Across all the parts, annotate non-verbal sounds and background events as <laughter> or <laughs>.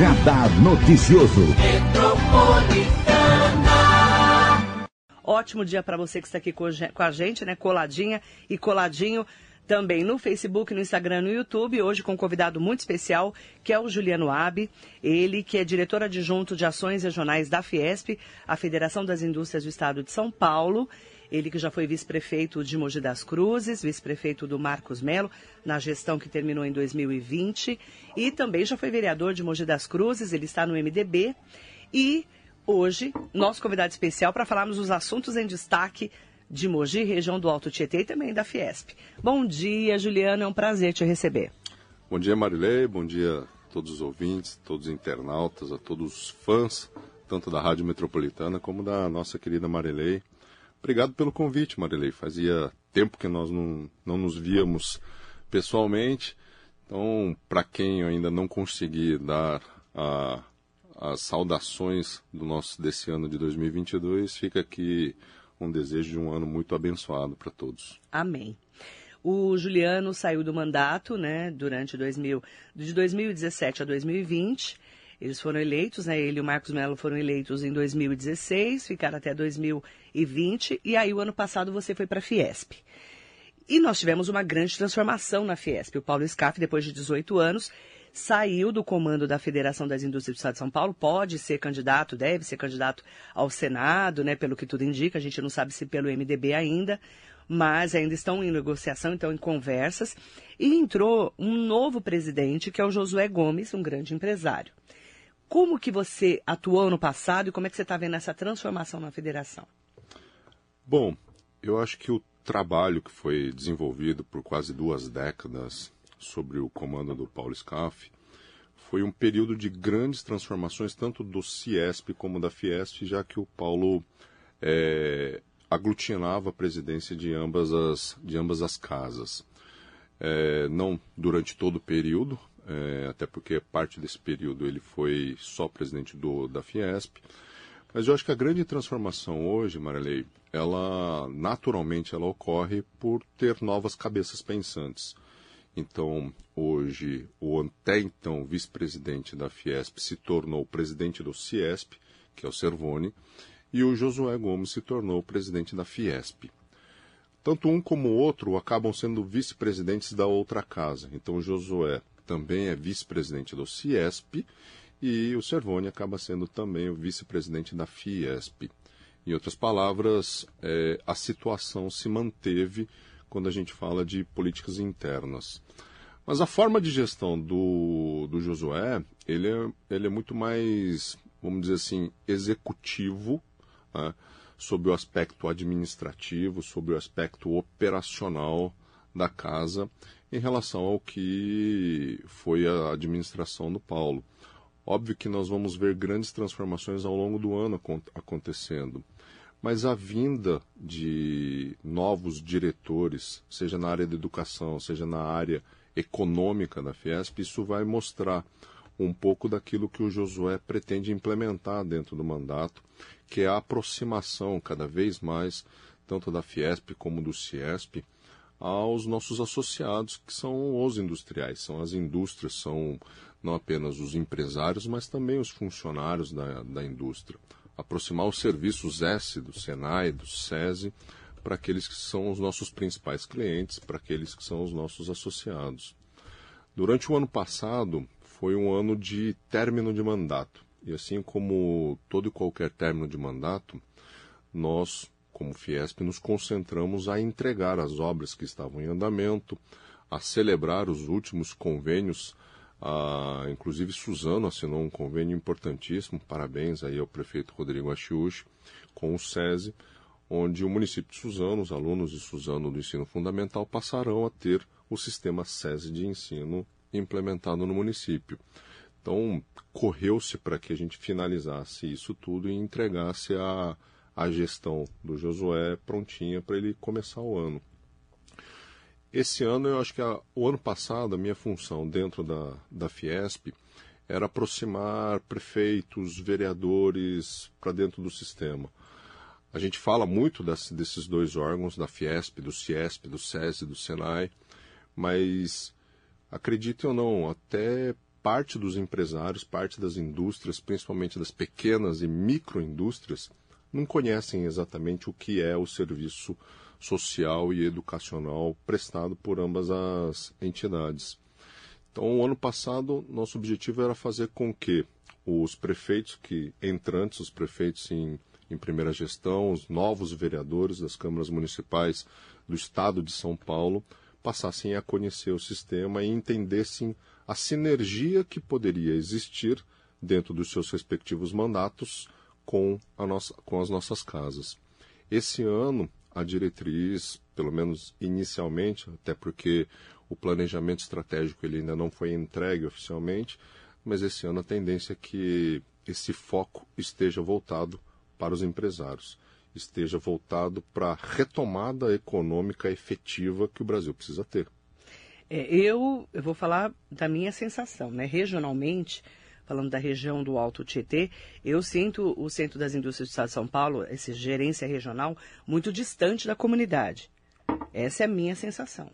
Radar Noticioso. Ótimo dia para você que está aqui com a gente, né? Coladinha e coladinho também no Facebook, no Instagram, no YouTube, hoje com um convidado muito especial, que é o Juliano Abi, ele que é diretor adjunto de ações regionais da Fiesp, a Federação das Indústrias do Estado de São Paulo. Ele que já foi vice-prefeito de Mogi das Cruzes, vice-prefeito do Marcos Melo, na gestão que terminou em 2020, e também já foi vereador de Mogi das Cruzes, ele está no MDB. E hoje, nosso convidado especial para falarmos dos assuntos em destaque de Mogi, região do Alto Tietê e também da Fiesp. Bom dia, Juliano, é um prazer te receber. Bom dia, Marilei, bom dia a todos os ouvintes, todos os internautas, a todos os fãs, tanto da Rádio Metropolitana como da nossa querida Marilei. Obrigado pelo convite, Marilei. Fazia tempo que nós não, não nos víamos pessoalmente. Então, para quem ainda não consegui dar a, as saudações do nosso desse ano de 2022, fica aqui um desejo de um ano muito abençoado para todos. Amém. O Juliano saiu do mandato, né, durante 2000, de 2017 a 2020. Eles foram eleitos, né, ele e o Marcos Melo foram eleitos em 2016, ficaram até 2020, e aí o ano passado você foi para a Fiesp. E nós tivemos uma grande transformação na Fiesp. O Paulo Scaff, depois de 18 anos, saiu do comando da Federação das Indústrias do Estado de São Paulo, pode ser candidato, deve ser candidato ao Senado, né, pelo que tudo indica, a gente não sabe se pelo MDB ainda, mas ainda estão em negociação, estão em conversas, e entrou um novo presidente, que é o Josué Gomes, um grande empresário. Como que você atuou no passado e como é que você está vendo essa transformação na federação? Bom, eu acho que o trabalho que foi desenvolvido por quase duas décadas sobre o comando do Paulo Scaff, foi um período de grandes transformações, tanto do Ciesp como da Fiesp, já que o Paulo é, aglutinava a presidência de ambas as, de ambas as casas. É, não durante todo o período, é, até porque parte desse período ele foi só presidente do, da Fiesp, mas eu acho que a grande transformação hoje, Marilei, ela naturalmente ela ocorre por ter novas cabeças pensantes. Então, hoje, o até então vice-presidente da Fiesp se tornou presidente do Ciesp, que é o Servone, e o Josué Gomes se tornou presidente da Fiesp. Tanto um como o outro acabam sendo vice-presidentes da outra casa. Então, o Josué também é vice-presidente do Ciesp e o Servone acaba sendo também o vice-presidente da Fiesp. Em outras palavras, é, a situação se manteve quando a gente fala de políticas internas. Mas a forma de gestão do, do Josué, ele é, ele é muito mais, vamos dizer assim, executivo, né, sobre o aspecto administrativo, sobre o aspecto operacional da casa, em relação ao que foi a administração do Paulo. Óbvio que nós vamos ver grandes transformações ao longo do ano acontecendo mas a vinda de novos diretores, seja na área da educação, seja na área econômica da Fiesp, isso vai mostrar um pouco daquilo que o Josué pretende implementar dentro do mandato, que é a aproximação cada vez mais, tanto da Fiesp como do Ciesp, aos nossos associados, que são os industriais, são as indústrias, são não apenas os empresários, mas também os funcionários da, da indústria aproximar os serviços S do Senai, do SESI, para aqueles que são os nossos principais clientes, para aqueles que são os nossos associados. Durante o ano passado, foi um ano de término de mandato. E assim como todo e qualquer término de mandato, nós, como Fiesp, nos concentramos a entregar as obras que estavam em andamento, a celebrar os últimos convênios ah, inclusive, Suzano assinou um convênio importantíssimo, parabéns aí ao prefeito Rodrigo Achiuchi, com o SESI, onde o município de Suzano, os alunos de Suzano do ensino fundamental, passarão a ter o sistema SESI de ensino implementado no município. Então, correu-se para que a gente finalizasse isso tudo e entregasse a, a gestão do Josué prontinha para ele começar o ano. Esse ano, eu acho que a, o ano passado, a minha função dentro da, da Fiesp era aproximar prefeitos, vereadores para dentro do sistema. A gente fala muito desses dois órgãos, da Fiesp, do Ciesp, do SESI, do Senai, mas acreditem ou não, até parte dos empresários, parte das indústrias, principalmente das pequenas e microindústrias, não conhecem exatamente o que é o serviço social e educacional prestado por ambas as entidades. Então, ano passado, nosso objetivo era fazer com que os prefeitos que entrantes, os prefeitos em, em primeira gestão, os novos vereadores das câmaras municipais do estado de São Paulo, passassem a conhecer o sistema e entendessem a sinergia que poderia existir dentro dos seus respectivos mandatos com, nossa, com as nossas casas. Esse ano, a diretriz, pelo menos inicialmente, até porque o planejamento estratégico ele ainda não foi entregue oficialmente, mas esse ano a tendência é que esse foco esteja voltado para os empresários, esteja voltado para a retomada econômica efetiva que o Brasil precisa ter. É, eu, eu vou falar da minha sensação, né? Regionalmente, falando da região do Alto Tietê, eu sinto o Centro das Indústrias do Estado de São Paulo, essa gerência regional, muito distante da comunidade. Essa é a minha sensação.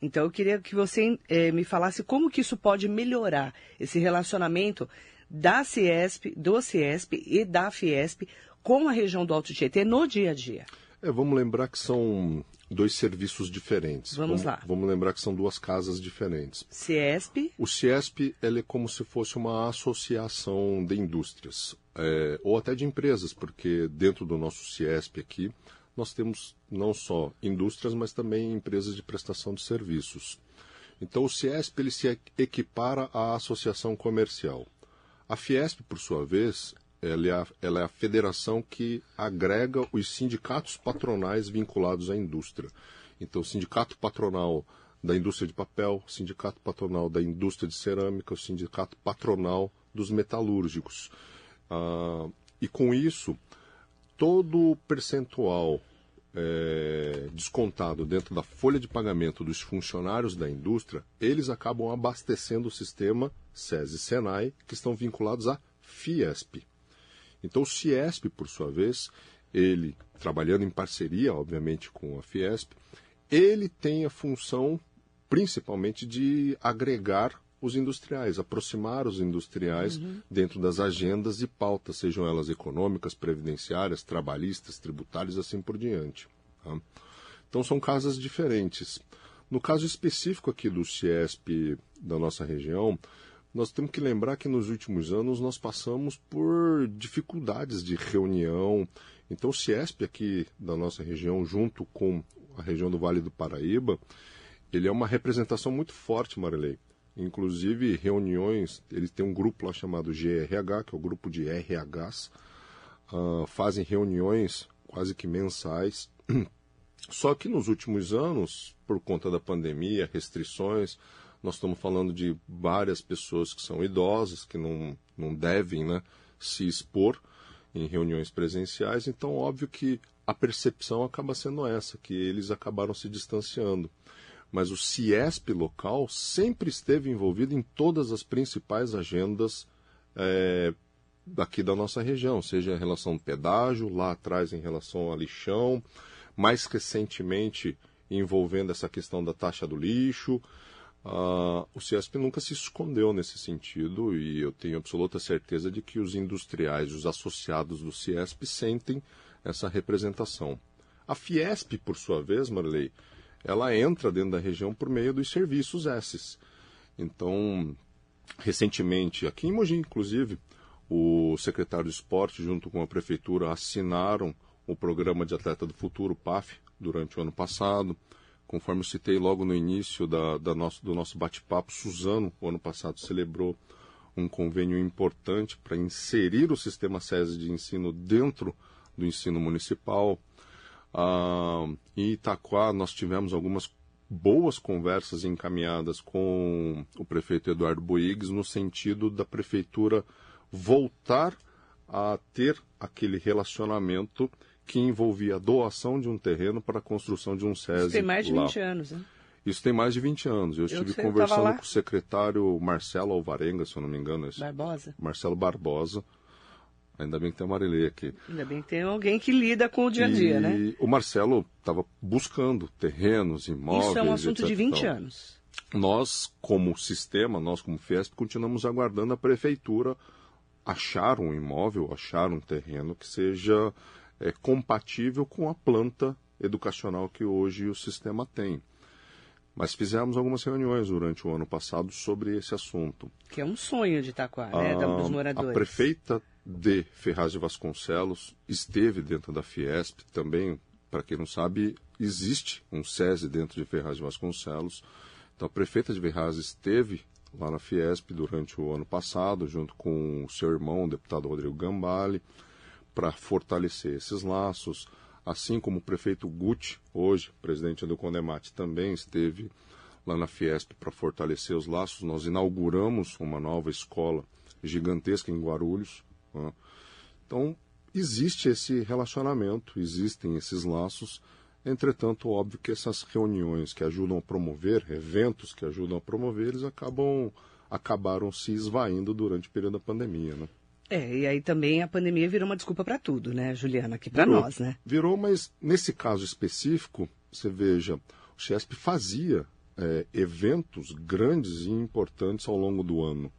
Então eu queria que você eh, me falasse como que isso pode melhorar esse relacionamento da Ciesp, do Ciesp e da Fiesp com a região do Alto Tietê no dia a dia. É, vamos lembrar que são dois serviços diferentes. Vamos, vamos, lá. Vamos lembrar que são duas casas diferentes. Ciesp. O Ciesp ele é como se fosse uma associação de indústrias, é, ou até de empresas, porque dentro do nosso Ciesp aqui nós temos não só indústrias, mas também empresas de prestação de serviços. Então o Ciesp ele se equipara à associação comercial. A Fiesp, por sua vez, ela é, a, ela é a federação que agrega os sindicatos patronais vinculados à indústria. Então, o sindicato patronal da indústria de papel, o sindicato patronal da indústria de cerâmica, o sindicato patronal dos metalúrgicos. Ah, e com isso, todo o percentual é, descontado dentro da folha de pagamento dos funcionários da indústria, eles acabam abastecendo o sistema SESI Senai, que estão vinculados à Fiesp. Então o Ciesp, por sua vez, ele, trabalhando em parceria, obviamente, com a Fiesp, ele tem a função principalmente de agregar os industriais, aproximar os industriais uhum. dentro das agendas e pautas, sejam elas econômicas, previdenciárias, trabalhistas, tributárias, assim por diante. Tá? Então são casas diferentes. No caso específico aqui do CIESP da nossa região, nós temos que lembrar que nos últimos anos nós passamos por dificuldades de reunião. Então, o CIESP aqui da nossa região, junto com a região do Vale do Paraíba, ele é uma representação muito forte, Marilei. Inclusive, reuniões, ele tem um grupo lá chamado GRH, que é o grupo de RHs, uh, fazem reuniões quase que mensais. <clears throat> Só que nos últimos anos, por conta da pandemia, restrições, nós estamos falando de várias pessoas que são idosas, que não, não devem né, se expor em reuniões presenciais, então óbvio que a percepção acaba sendo essa, que eles acabaram se distanciando. Mas o CIESP local sempre esteve envolvido em todas as principais agendas é, daqui da nossa região, seja em relação ao pedágio, lá atrás em relação ao lixão, mais recentemente envolvendo essa questão da taxa do lixo, Uh, o CIESP nunca se escondeu nesse sentido e eu tenho absoluta certeza de que os industriais, os associados do CIESP, sentem essa representação. A Fiesp, por sua vez, Marley, ela entra dentro da região por meio dos serviços esses. Então, recentemente, aqui em Mogi, inclusive, o secretário de esporte, junto com a prefeitura, assinaram o programa de Atleta do Futuro, PAF, durante o ano passado. Conforme eu citei logo no início da, da nosso, do nosso bate-papo, Suzano, o ano passado, celebrou um convênio importante para inserir o sistema SESI de ensino dentro do ensino municipal. Ah, em Itaquá, nós tivemos algumas boas conversas encaminhadas com o prefeito Eduardo Boigues no sentido da prefeitura voltar a ter aquele relacionamento que envolvia a doação de um terreno para a construção de um SESI Isso tem mais de lá. 20 anos, né? Isso tem mais de 20 anos. Eu, estive conversando com o secretário Marcelo Alvarenga, se eu não me engano. Esse, Barbosa. Marcelo Barbosa. Ainda bem que tem a Marilei aqui. Ainda bem que tem alguém que lida com o dia a dia, e né? O Marcelo estava buscando terrenos, imóveis. Isso é um assunto de 20 anos. nós, como sistema, nós como Fiesp, continuamos aguardando a prefeitura achar um imóvel, achar um terreno que seja é, compatível com a planta educacional que hoje o sistema tem. Mas fizemos algumas reuniões durante o ano passado sobre esse assunto. Que é um sonho de Itaquá, né, dos Ah, moradores. A prefeita de Ferraz de Vasconcelos esteve dentro da Fiesp também. Para quem não sabe, existe um SESI dentro de Ferraz de Vasconcelos. Então, a prefeita de Ferraz esteve lá na Fiesp durante o ano passado, junto com o seu irmão, o deputado Rodrigo Gambale, para fortalecer esses laços. Assim como o prefeito Gucci, hoje, presidente do Condemate, também esteve lá na Fiesp para fortalecer os laços. Nós inauguramos uma nova escola gigantesca em Guarulhos. né? Então, existe esse relacionamento, existem esses laços. Entretanto, óbvio que essas reuniões que ajudam a promover, eventos que ajudam a promover, eles acabam acabaram se esvaindo durante o período da pandemia, né? É, e aí também a pandemia virou uma desculpa para tudo, né, Juliana? Aqui para nós, né? Virou, mas nesse caso específico, você veja, o Chesp fazia é, eventos grandes e importantes ao longo do ano,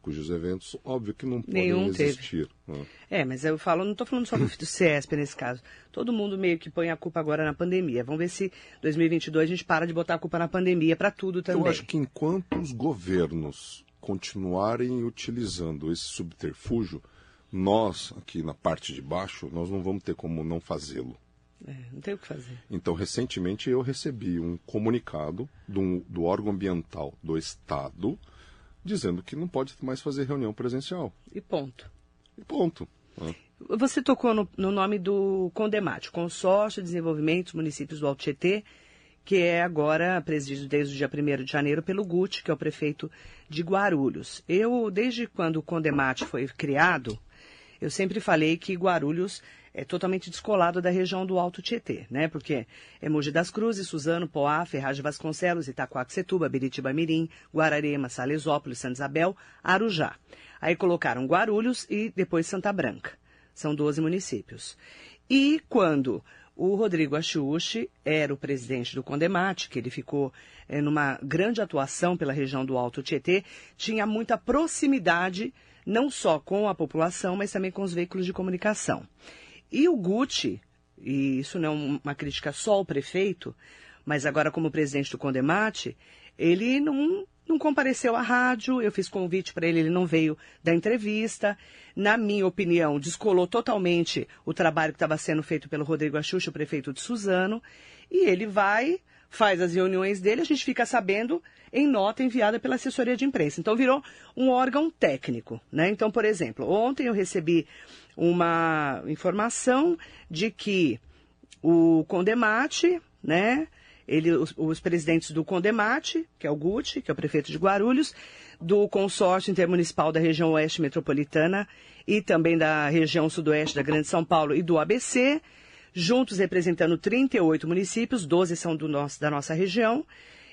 cujos eventos, óbvio que não podem Nenhum teve. existir. né? É, mas eu falo, não estou falando só do, <coughs> do CESP nesse caso. Todo mundo meio que põe a culpa agora na pandemia. Vamos ver se 2022 a gente para de botar a culpa na pandemia para tudo também. Eu acho que enquanto os governos continuarem utilizando esse subterfúgio, nós, aqui na parte de baixo, nós não vamos ter como não fazê-lo. É, não tem o que fazer. Então, recentemente eu recebi um comunicado do, do órgão ambiental do Estado dizendo que não pode mais fazer reunião presencial. E ponto. E ponto. né? Você tocou no, no nome do Condemate, Consórcio de Desenvolvimento dos Municípios do Alto Tietê, que é agora presidido desde o dia 1 de janeiro pelo Guti, que é o prefeito de Guarulhos. Eu, desde quando o Condemate foi criado, eu sempre falei que Guarulhos é totalmente descolado da região do Alto Tietê, né? Porque é Mogi das Cruzes, Suzano, Poá, Ferraz de Vasconcelos, Itacoaxetuba, Biritiba Mirim, Guararema, Salesópolis, Santa Isabel, Arujá. Aí colocaram Guarulhos e depois Santa Branca. São 12 municípios. E quando o Rodrigo Achiuchi era o presidente do Condemate, que ele ficou eh, numa grande atuação pela região do Alto Tietê, tinha muita proximidade, não só com a população, mas também com os veículos de comunicação. E o Gucci, e isso não é uma crítica só ao prefeito, mas agora como presidente do Condemate, ele não, não compareceu à rádio, eu fiz convite para ele, ele não veio da entrevista. Na minha opinião, descolou totalmente o trabalho que estava sendo feito pelo Rodrigo Axuxa, o prefeito de Suzano, e ele vai, faz as reuniões dele, a gente fica sabendo em nota enviada pela assessoria de imprensa. Então virou um órgão técnico, né? Então, por exemplo, ontem eu recebi uma informação de que o Condemate, né? Ele, os, os presidentes do Condemate, que é o Gucci, que é o prefeito de Guarulhos, do consórcio intermunicipal da região oeste metropolitana e também da região sudoeste da Grande São Paulo e do ABC, juntos representando 38 municípios, 12 são do nosso, da nossa região.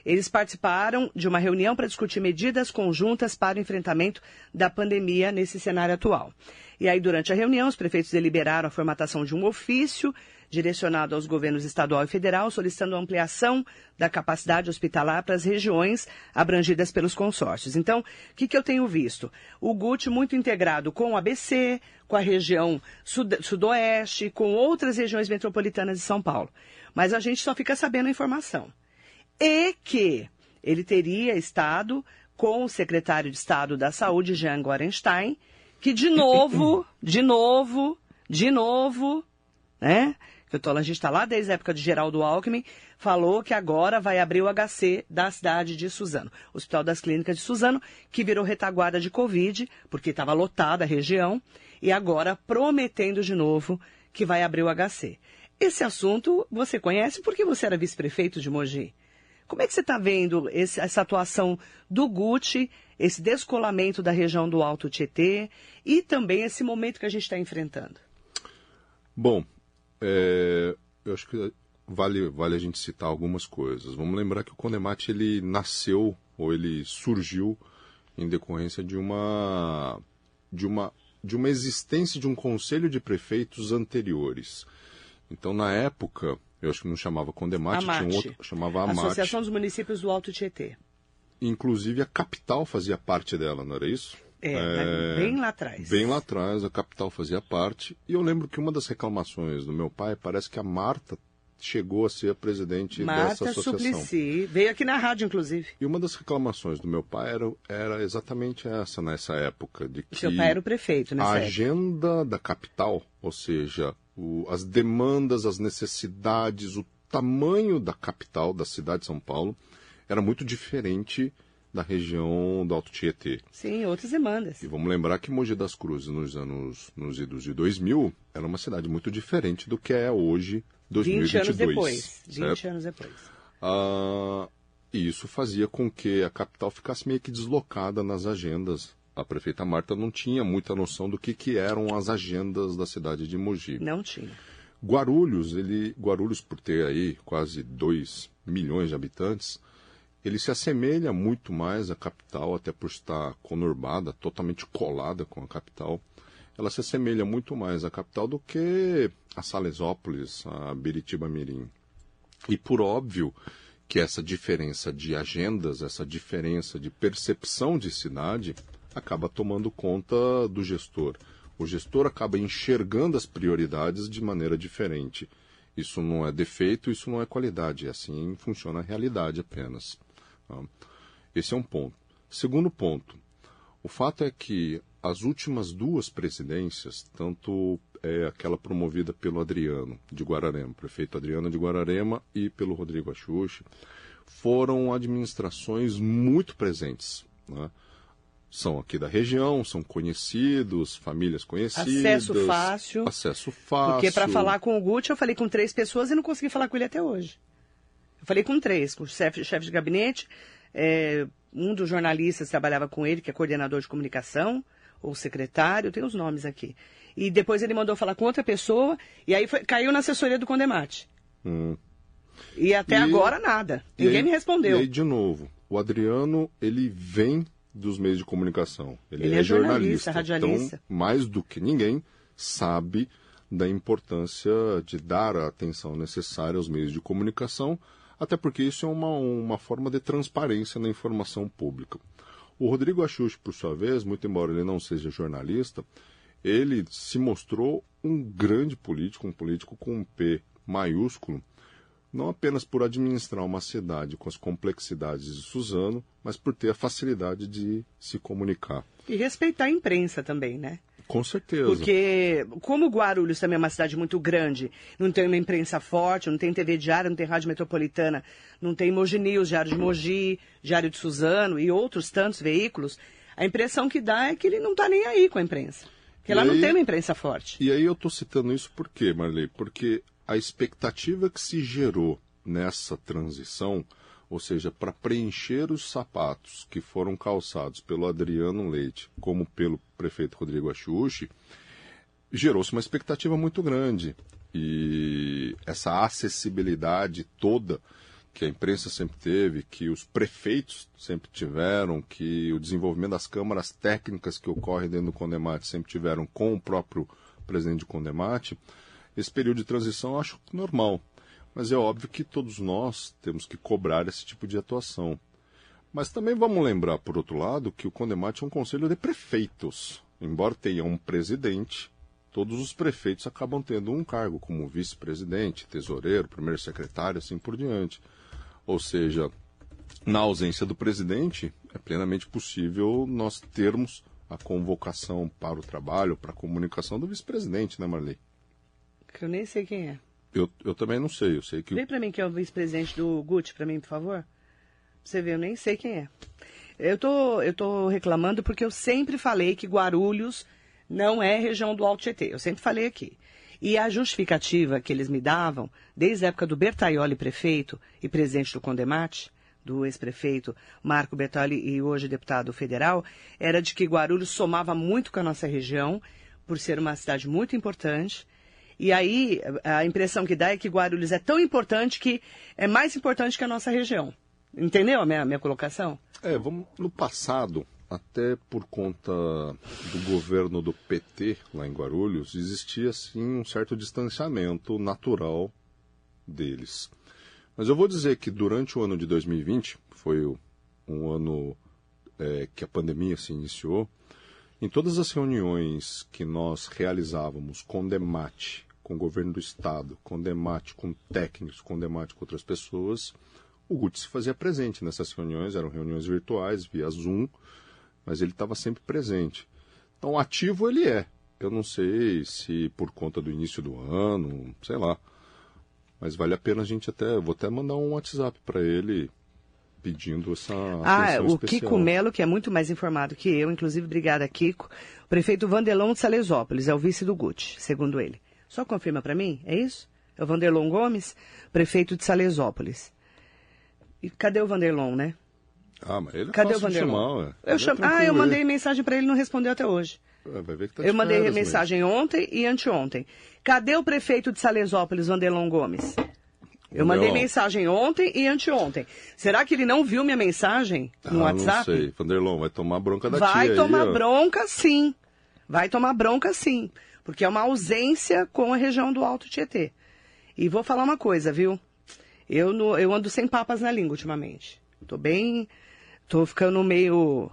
Eles participaram de uma reunião para discutir medidas conjuntas para o enfrentamento da pandemia nesse cenário atual. E aí, durante a reunião, os prefeitos deliberaram a formatação de um ofício direcionado aos governos estadual e federal, solicitando a ampliação da capacidade hospitalar para as regiões abrangidas pelos consórcios. Então, o que, que eu tenho visto? O GUT muito integrado com o ABC, com a região sud sudoeste, com outras regiões metropolitanas de São Paulo. Mas a gente só fica sabendo a informação. E que ele teria estado com o secretário de Estado da Saúde, Jean Gorenstein, que de novo, <laughs> de novo, de novo, né? Que a gente está lá desde a época de Geraldo Alckmin, falou que agora vai abrir o HC da cidade de Suzano, Hospital das Clínicas de Suzano, que virou retaguarda de Covid, porque estava lotada a região, e agora prometendo de novo que vai abrir o HC. Esse assunto você conhece porque você era vice-prefeito de Mogi. Como é que você está vendo esse, essa atuação do Gucci, esse descolamento da região do Alto Tietê e também esse momento que a gente está enfrentando? Bom, é, eu acho que vale, vale a gente citar algumas coisas. Vamos lembrar que o Condemate ele nasceu ou ele surgiu em decorrência de uma de uma de uma existência de um conselho de prefeitos anteriores. Então, na época, eu acho que não chamava Condemate, tinha um outro, chamava Amate. Associação dos Municípios do Alto Tietê. inclusive a capital fazia parte dela, não era isso? É, é, bem lá atrás. Bem lá atrás, a capital fazia parte. E eu lembro que uma das reclamações do meu pai parece que a Marta chegou a ser a presidente Marta dessa associação. Suplicy, veio aqui na rádio, inclusive. E uma das reclamações do meu pai era, era exatamente essa, nessa época, de que Seu pai era o prefeito nessa a época. agenda da capital, ou seja, o, as demandas, as necessidades, o tamanho da capital, da cidade de São Paulo, era muito diferente da região do Alto Tietê. Sim, outras demandas. E vamos lembrar que Mogi das Cruzes, nos anos nos idos de 2000, era uma cidade muito diferente do que é hoje, 2022. 20 anos depois. 20 certo? anos depois. Ah, e isso fazia com que a capital ficasse meio que deslocada nas agendas. A prefeita Marta não tinha muita noção do que, que eram as agendas da cidade de Mogi. Não tinha. Guarulhos, ele, Guarulhos por ter aí quase 2 milhões de habitantes, ele se assemelha muito mais à capital, até por estar conurbada, totalmente colada com a capital. Ela se assemelha muito mais à capital do que a Salesópolis, a Biritiba Mirim. E por óbvio que essa diferença de agendas, essa diferença de percepção de cidade, acaba tomando conta do gestor. O gestor acaba enxergando as prioridades de maneira diferente. Isso não é defeito, isso não é qualidade. Assim funciona a realidade apenas. Tá? Esse é um ponto. Segundo ponto, o fato é que as últimas duas presidências, tanto é, aquela promovida pelo Adriano de Guararema, prefeito Adriano de Guararema, e pelo Rodrigo Axuxi, foram administrações muito presentes. Né? São aqui da região, são conhecidos, famílias conhecidas. Acesso fácil. Acesso fácil. Porque para falar com o Gucci, eu falei com três pessoas e não consegui falar com ele até hoje. Eu falei com três, com o chefe, chefe de gabinete, é, um dos jornalistas trabalhava com ele, que é coordenador de comunicação, ou secretário, tem os nomes aqui. E depois ele mandou falar com outra pessoa, e aí foi, caiu na assessoria do Condemate. Hum. E até E- agora nada. Ninguém aí- me respondeu. E aí, de novo, o Adriano, ele vem dos meios de comunicação. Ele, Ele é, é jornalista, jornalista. radialista. Então, mais do que ninguém, sabe da importância de dar a atenção necessária aos meios de comunicação, até porque isso é uma, uma forma de transparência na informação pública. O Rodrigo Axuxi, por sua vez, muito embora ele não seja jornalista, ele se mostrou um grande político, um político com um P maiúsculo, não apenas por administrar uma cidade com as complexidades de Suzano, mas por ter a facilidade de se comunicar. E respeitar a imprensa também, né? Com certeza. Porque, como Guarulhos também é uma cidade muito grande, não tem uma imprensa forte, não tem TV diária, não tem rádio metropolitana, não tem Mogi News, Diário de Mogi, Diário de Suzano e outros tantos veículos, a impressão que dá é que ele não está nem aí com a imprensa. Que E ela não tem uma imprensa forte. E aí eu estou citando isso por quê, Marley? Porque a expectativa que se gerou nessa transição, ou seja, para preencher os sapatos que foram calçados pelo Adriano Leite, como pelo prefeito Rodrigo Axuxi, gerou-se uma expectativa muito grande. E essa acessibilidade toda que a imprensa sempre teve, que os prefeitos sempre tiveram, que o desenvolvimento das câmaras técnicas que ocorre dentro do Condemate sempre tiveram com o próprio presidente do Condemate, esse período de transição eu acho normal. Mas é óbvio que todos nós temos que cobrar esse tipo de atuação. Mas também vamos lembrar, por outro lado, que o Condemate é um conselho de prefeitos. Embora tenha um presidente, todos os prefeitos acabam tendo um cargo, como vice-presidente, tesoureiro, primeiro secretário, assim por diante. Ou seja, na ausência do presidente, é plenamente possível nós termos a convocação para o trabalho, para a comunicação do vice-presidente, né, Marley? Que eu nem sei quem é. Eu, eu também não sei, eu sei que Vem para mim que é o vice-presidente do Gucci, para mim, por favor. Você ver, eu nem sei quem é. Eu tô, eu tô reclamando porque eu sempre falei que Guarulhos não é região do Alto Tietê. Eu sempre falei aqui. E a justificativa que eles me davam, desde a época do Bertaioli prefeito e presidente do Condemate, do ex-prefeito Marco Bertaioli e hoje deputado federal, era de que Guarulhos somava muito com a nossa região, por ser uma cidade muito importante. E aí, a impressão que dá é que Guarulhos é tão importante que é mais importante que a nossa região. Entendeu a minha, minha colocação? É, vamos no passado, até por conta do governo do PT lá em Guarulhos, existia sim um certo distanciamento natural deles. Mas eu vou dizer que durante o ano de 2020, que foi um ano é, que a pandemia se iniciou, em todas as reuniões que nós realizávamos com DEMAT, com o governo do estado, com DEMAT, com técnicos, com DEMAT com outras pessoas, o Guti se fazia presente nessas reuniões, eram reuniões virtuais, via Zoom, mas ele estava sempre presente. Então, ativo ele é. Eu não sei se por conta do início do ano, sei lá. Mas vale a pena a gente até. Vou até mandar um WhatsApp para ele pedindo essa. Ah, o especial. Kiko Melo, que é muito mais informado que eu, inclusive, obrigada, Kiko. O prefeito Vandelon de Salesópolis, é o vice do Guti, segundo ele. Só confirma para mim, é isso? É o Vanderlon Gomes, prefeito de Salesópolis. E cadê o Vanderlon, né? Ah, mas ele é Cadê o Vanderlon? chamar, ué. Eu é cham... Ah, eu mandei ele- mensagem para ele não respondeu até hoje. É, vai ver que tá Eu mandei férias mensagem ontem e anteontem. Cadê o prefeito de Salesópolis, Vanderlon Gomes? Eu mandei Vanderlon. mensagem ontem e anteontem. Será que ele não viu minha mensagem no ah, WhatsApp? Não sei. Vanderlon, vai tomar bronca da Vai tia tomar aí, bronca, sim. Vai tomar bronca, sim. Porque é uma ausência com a região do Alto Tietê. E vou falar uma coisa, viu? Eu, no- eu ando sem papas na língua ultimamente. Tô bem. Tô ficando meio.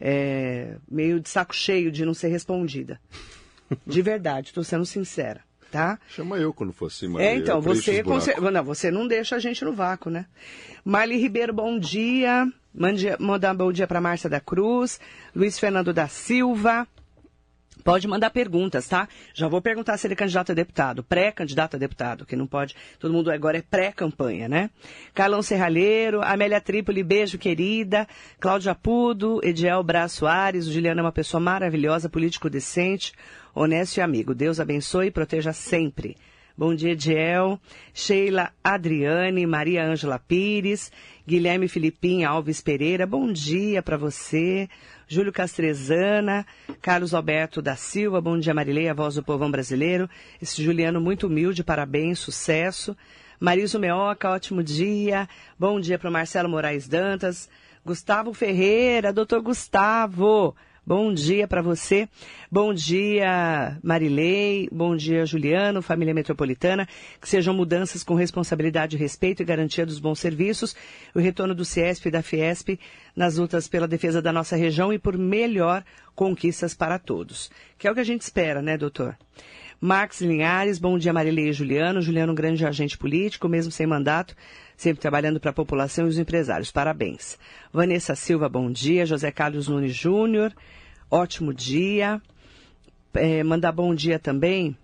é, meio de saco cheio de não ser respondida. De verdade, tô sendo sincera, tá? Chama eu quando for assim, Maria. É, então, você, não, você não deixa a gente no vácuo, né? Marli Ribeiro, bom dia. Mande, mandar bom dia para Márcia da Cruz. Luiz Fernando da Silva. Pode mandar perguntas, tá? Já vou perguntar se ele é candidato a deputado, pré-candidato a deputado, que não pode. Todo mundo agora é pré-campanha, né? Carlão Serralheiro, Amélia Trípoli, beijo querida. Cláudia Pudo, Ediel Braz Soares, o Juliano é uma pessoa maravilhosa, político decente, honesto e amigo. Deus abençoe e proteja sempre. Bom dia, Ediel. Sheila Adriane, Maria Ângela Pires, Guilherme Filipim Alves Pereira, bom dia para você. Júlio Castrezana, Carlos Alberto da Silva, bom dia Marilei, a voz do povão brasileiro. Esse Juliano muito humilde, parabéns, sucesso. Mariso Meoca, ótimo dia. Bom dia para Marcelo Moraes Dantas. Gustavo Ferreira, doutor Gustavo. Bom dia para você. Bom dia, Marilei. Bom dia, Juliano, família metropolitana. Que sejam mudanças com responsabilidade, respeito e garantia dos bons serviços. O retorno do Ciesp e da Fiesp nas lutas pela defesa da nossa região e por melhor conquistas para todos. Que é o que a gente espera, né, doutor? Marcos Linhares, bom dia Marilei e Juliano. Juliano, um grande agente político, mesmo sem mandato, sempre trabalhando para a população e os empresários. Parabéns. Vanessa Silva, bom dia. José Carlos Nunes Júnior, ótimo dia. É, mandar bom dia também.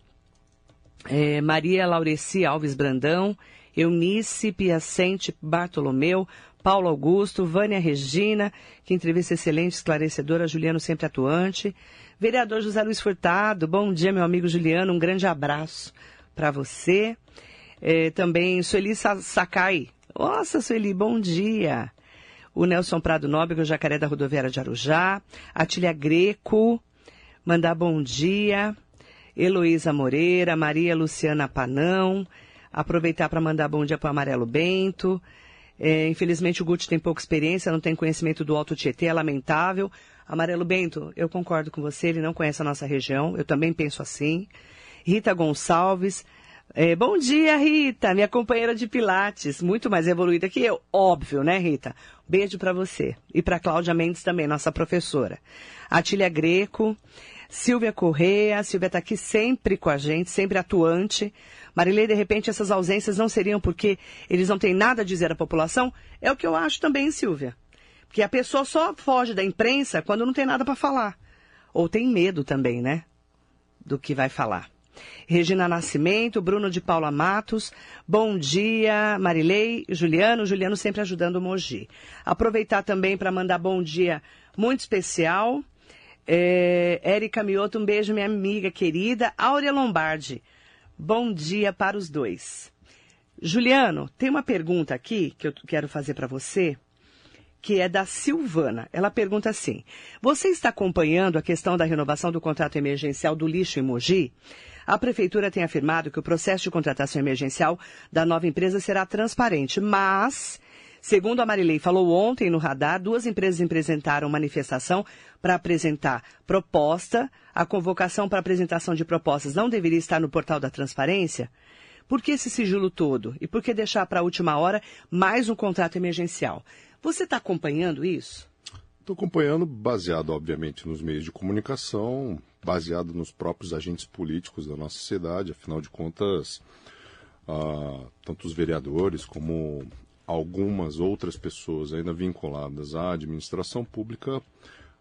É, Maria Laureci Alves Brandão, Eunice Piacente Bartolomeu, Paulo Augusto, Vânia Regina, que entrevista excelente, esclarecedora, Juliano sempre atuante. Vereador José Luiz Furtado, bom dia, meu amigo Juliano, um grande abraço para você. É, também Sueli Sa- Sakai. Nossa, Sueli, bom dia. O Nelson Prado Nóbrega, o Jacaré da Rodoviária de Arujá. Atília Greco, mandar bom dia. Heloísa Moreira, Maria Luciana Panão. Aproveitar para mandar bom dia para o Amarelo Bento. É, infelizmente o Guti tem pouca experiência, não tem conhecimento do Alto Tietê, é lamentável. Amarelo Bento, eu concordo com você, ele não conhece a nossa região, eu também penso assim. Rita Gonçalves, é, bom dia, Rita, minha companheira de Pilates, muito mais evoluída que eu, óbvio, né, Rita? Beijo para você. E para Cláudia Mendes também, nossa professora. Atília Greco, Silvia Correia, Silvia está aqui sempre com a gente, sempre atuante. Marilei, de repente, essas ausências não seriam porque eles não têm nada a dizer à população? É o que eu acho também, Silvia. Porque a pessoa só foge da imprensa quando não tem nada para falar. Ou tem medo também, né? Do que vai falar. Regina Nascimento, Bruno de Paula Matos, bom dia, Marilei, Juliano, Juliano sempre ajudando o Mogi. Aproveitar também para mandar bom dia muito especial. É, Érica Mioto, um beijo, minha amiga querida. Áurea Lombardi, bom dia para os dois. Juliano, tem uma pergunta aqui que eu quero fazer para você que é da Silvana. Ela pergunta assim: Você está acompanhando a questão da renovação do contrato emergencial do lixo em Mogi? A prefeitura tem afirmado que o processo de contratação emergencial da nova empresa será transparente, mas, segundo a Marilei falou ontem no radar, duas empresas apresentaram manifestação para apresentar proposta. A convocação para apresentação de propostas não deveria estar no portal da transparência? Por que esse sigilo todo? E por que deixar para a última hora mais um contrato emergencial? Você está acompanhando isso? Estou acompanhando, baseado, obviamente, nos meios de comunicação, baseado nos próprios agentes políticos da nossa cidade, afinal de contas, ah, tanto os vereadores como algumas outras pessoas ainda vinculadas à administração pública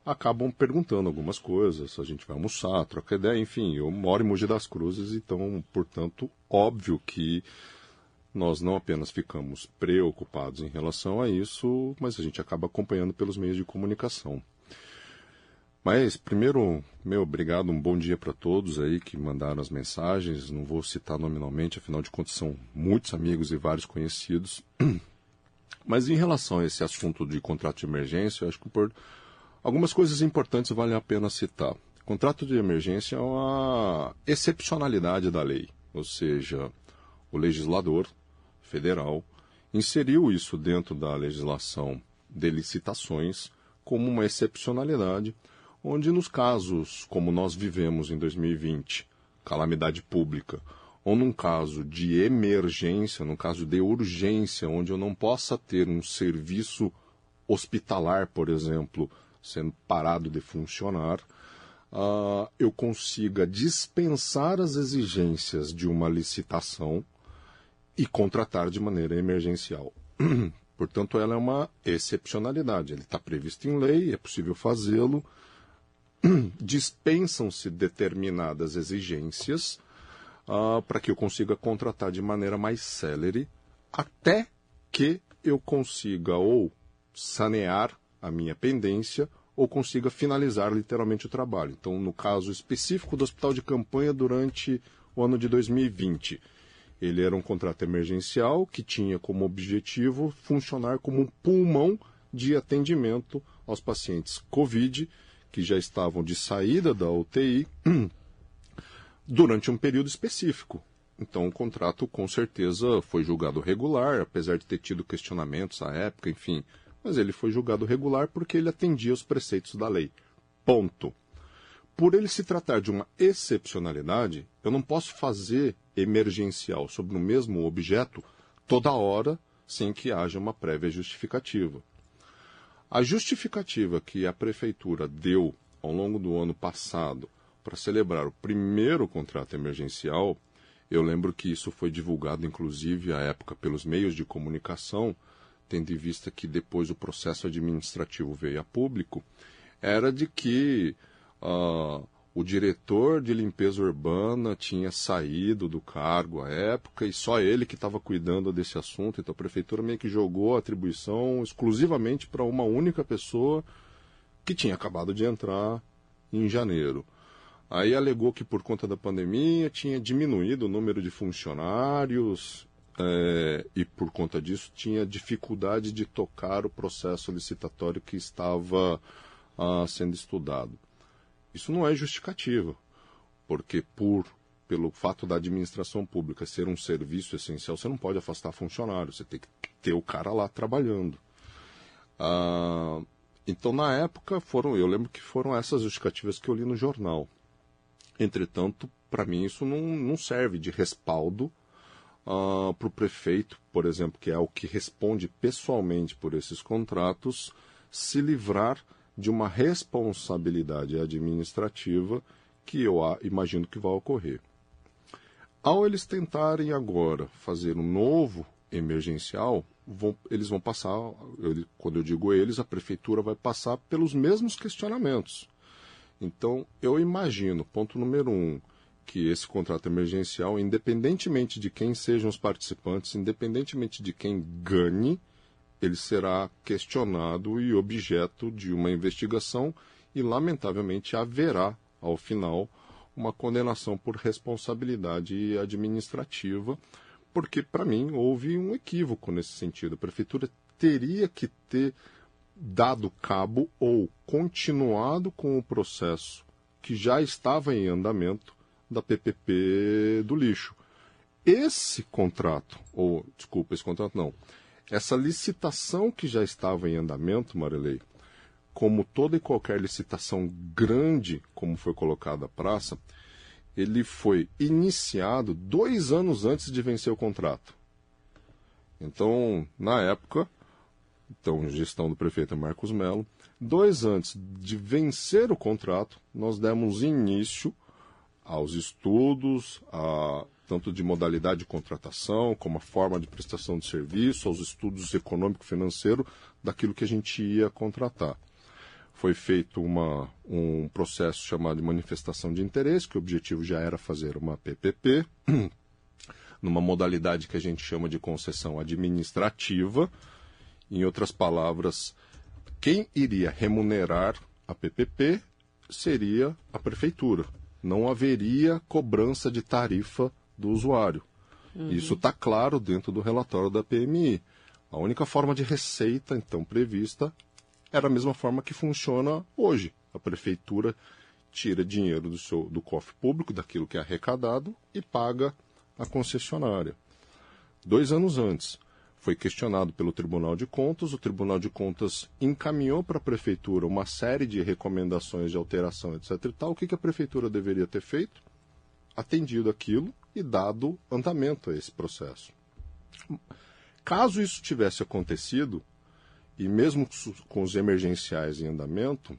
acabam perguntando algumas coisas. A gente vai almoçar, troca ideia, enfim. Eu moro em Mogi das Cruzes, então, portanto, óbvio que nós não apenas ficamos preocupados em relação a isso, mas a gente acaba acompanhando pelos meios de comunicação. Mas, primeiro, meu obrigado, um bom dia para todos aí que mandaram as mensagens. Não vou citar nominalmente, afinal de contas são muitos amigos e vários conhecidos. <clears throat> Mas em relação a esse assunto de contrato de emergência, acho que por algumas coisas importantes valem a pena citar. Contrato de emergência é uma excepcionalidade da lei, ou seja, o legislador federal inseriu isso dentro da legislação de licitações como uma excepcionalidade, onde nos casos como nós vivemos em 2020, calamidade pública, ou num caso de emergência, num caso de urgência, onde eu não possa ter um serviço hospitalar, por exemplo, sendo parado de funcionar, uh, eu consiga dispensar as exigências de uma licitação e contratar de maneira emergencial. <clears throat> Portanto, ela é uma excepcionalidade. Ele está previsto em lei, é possível fazê-lo. <clears throat> Dispensam-se determinadas exigências uh, para que eu consiga contratar de maneira mais célere, até que eu consiga ou sanear a minha pendência ou consiga finalizar literalmente o trabalho. Então, no caso específico do hospital de campanha durante o ano de 2020 ele era um contrato emergencial que tinha como objetivo funcionar como um pulmão de atendimento aos pacientes Covid que já estavam de saída da UTI <clears throat> durante um período específico. Então, o contrato com certeza foi julgado regular, apesar de ter tido questionamentos à época, enfim. Mas ele foi julgado regular porque ele atendia os preceitos da lei. Ponto. Por ele se tratar de uma excepcionalidade, eu não posso fazer emergencial sobre o mesmo objeto toda hora sem que haja uma prévia justificativa. A justificativa que a prefeitura deu ao longo do ano passado para celebrar o primeiro contrato emergencial, eu lembro que isso foi divulgado, inclusive, à época, pelos meios de comunicação, tendo em vista que depois o processo administrativo veio a público, era de que uh, o diretor de limpeza urbana tinha saído do cargo à época e só ele que estava cuidando desse assunto. Então a prefeitura meio que jogou a atribuição exclusivamente para uma única pessoa que tinha acabado de entrar em janeiro. Aí alegou que por conta da pandemia tinha diminuído o número de funcionários é, e por conta disso tinha dificuldade de tocar o processo licitatório que estava ah, sendo estudado. Isso não é justificativo, porque por pelo fato da administração pública ser um serviço essencial, você não pode afastar funcionário, você tem que ter o cara lá trabalhando. Ah, então, na época, foram, eu lembro que foram essas justificativas que eu li no jornal. Entretanto, para mim, isso não, não serve de respaldo uh, para o prefeito, por exemplo, que é o que responde pessoalmente por esses contratos, se livrar de uma responsabilidade administrativa que eu imagino que vai ocorrer. Ao eles tentarem agora fazer um novo emergencial, vão, eles vão passar, eu, quando eu digo eles, a prefeitura vai passar pelos mesmos questionamentos. Então, eu imagino, ponto número um, que esse contrato emergencial, independentemente de quem sejam os participantes, independentemente de quem ganhe, ele será questionado e objeto de uma investigação e, lamentavelmente, haverá, ao final, uma condenação por responsabilidade administrativa, porque, para mim, houve um equívoco nesse sentido. A prefeitura teria que ter dado cabo ou continuado com o processo que já estava em andamento da PPP do lixo. Esse contrato, ou desculpa, esse contrato não, essa licitação que já estava em andamento, Marilei, como toda e qualquer licitação grande, como foi colocada a praça, ele foi iniciado dois anos antes de vencer o contrato. Então, na época, então gestão do prefeito Marcos Melo. Dois antes de vencer o contrato, nós demos início aos estudos, a, tanto de modalidade de contratação, como a forma de prestação de serviço, aos estudos econômico-financeiro daquilo que a gente ia contratar. Foi feito uma, um processo chamado de manifestação de interesse, que o objetivo já era fazer uma PPP, <clears throat> numa modalidade que a gente chama de concessão administrativa. Em outras palavras, quem iria remunerar a PPP seria a prefeitura não haveria cobrança de tarifa do usuário. Uhum. Isso está claro dentro do relatório da PMI. A única forma de receita, então, prevista era a mesma forma que funciona hoje. A prefeitura tira dinheiro do, seu, do cofre público, daquilo que é arrecadado, e paga a concessionária. Dois anos antes, foi questionado pelo Tribunal de Contas. O Tribunal de Contas encaminhou para a Prefeitura uma série de recomendações de alteração, etc. E tal. O que, que a Prefeitura deveria ter feito? Atendido aquilo e dado andamento a esse processo. Caso isso tivesse acontecido, e mesmo com os emergenciais em andamento,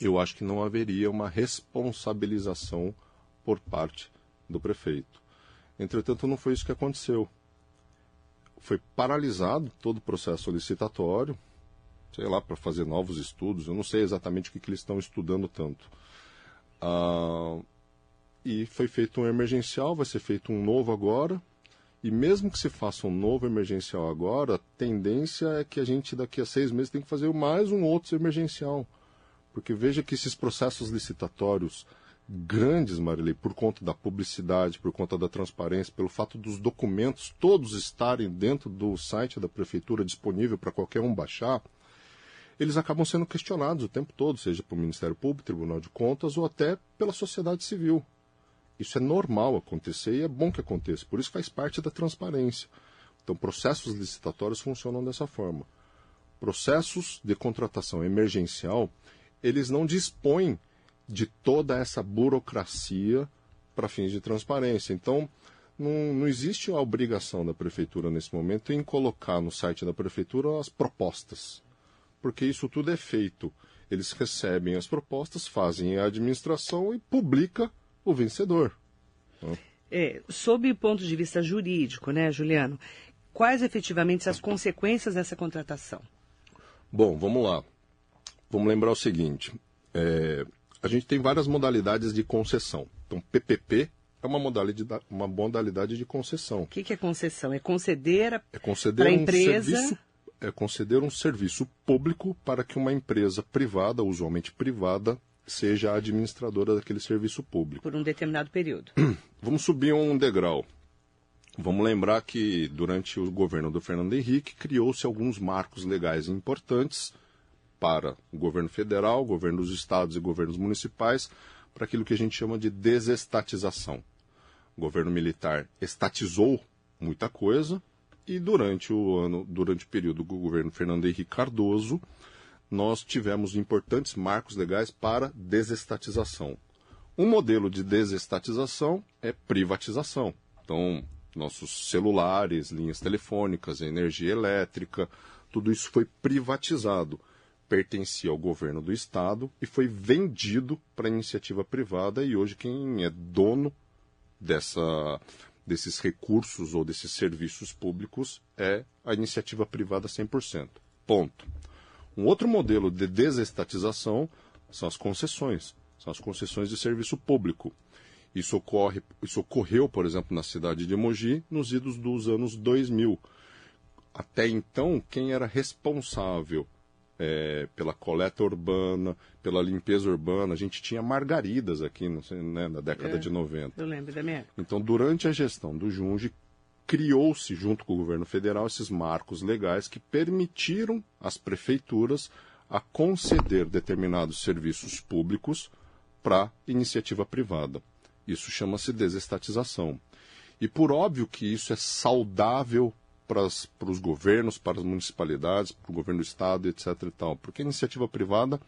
eu acho que não haveria uma responsabilização por parte do prefeito. Entretanto, não foi isso que aconteceu foi paralisado todo o processo licitatório, sei lá, para fazer novos estudos. Eu não sei exatamente o que, que eles estão estudando tanto. Ah, e foi feito um emergencial, vai ser feito um novo agora. E mesmo que se faça um novo emergencial agora, a tendência é que a gente daqui a seis meses tem que fazer mais um outro emergencial. Porque veja que esses processos licitatórios grandes, Marilei, por conta da publicidade, por conta da transparência, pelo fato dos documentos todos estarem dentro do site da prefeitura disponível para qualquer um baixar, eles acabam sendo questionados o tempo todo, seja pelo Ministério Público, Tribunal de Contas ou até pela sociedade civil. Isso é normal acontecer e é bom que aconteça, por isso faz parte da transparência. Então, processos licitatórios funcionam dessa forma. Processos de contratação emergencial, eles não dispõem de toda essa burocracia para fins de transparência. Então, não, não, existe a obrigação da prefeitura nesse momento em colocar no site da prefeitura as propostas, porque isso tudo é feito. Eles recebem as propostas, fazem a administração e publica o vencedor. É, sob o ponto de vista jurídico, né, Juliano? Quais efetivamente as consequências dessa contratação? Bom, vamos lá. Vamos lembrar o seguinte: é, a gente tem várias modalidades de concessão. Então, PPP é uma modalidade, uma modalidade de concessão. O que, que é concessão? É conceder a, é conceder um empresa... Serviço, é conceder um serviço público para que uma empresa privada, usualmente privada, seja a administradora daquele serviço público. Por um determinado período. <clears throat> Vamos subir um degrau. Vamos lembrar que durante o governo do Fernando Henrique criou-se alguns marcos legais importantes para o governo federal, governo dos estados e governos municipais, para aquilo que a gente chama de desestatização. O governo militar estatizou muita coisa e durante o ano, durante o período do governo Fernando Henrique Cardoso, nós tivemos importantes marcos legais para desestatização. Um modelo de desestatização é privatização. Então, nossos celulares, linhas telefônicas, energia elétrica, tudo isso foi privatizado pertencia ao governo do estado e foi vendido para iniciativa privada e hoje quem é dono dessa, desses recursos ou desses serviços públicos é a iniciativa privada 100%. Ponto. Um outro modelo de desestatização são as concessões, são as concessões de serviço público. Isso, ocorre, isso ocorreu, por exemplo, na cidade de Mogi nos idos dos anos 2000. Até então, quem era responsável é, pela coleta urbana, pela limpeza urbana. A gente tinha margaridas aqui né, na década é, de 90. Eu lembro da minha. Então, durante a gestão do Junge, criou-se, junto com o governo federal, esses marcos legais que permitiram às prefeituras a conceder determinados serviços públicos para iniciativa privada. Isso chama-se desestatização. E por óbvio que isso é saudável para, para os governos, para as municipalidades, para o governo do estado, etc. E tal. Porque a iniciativa privada,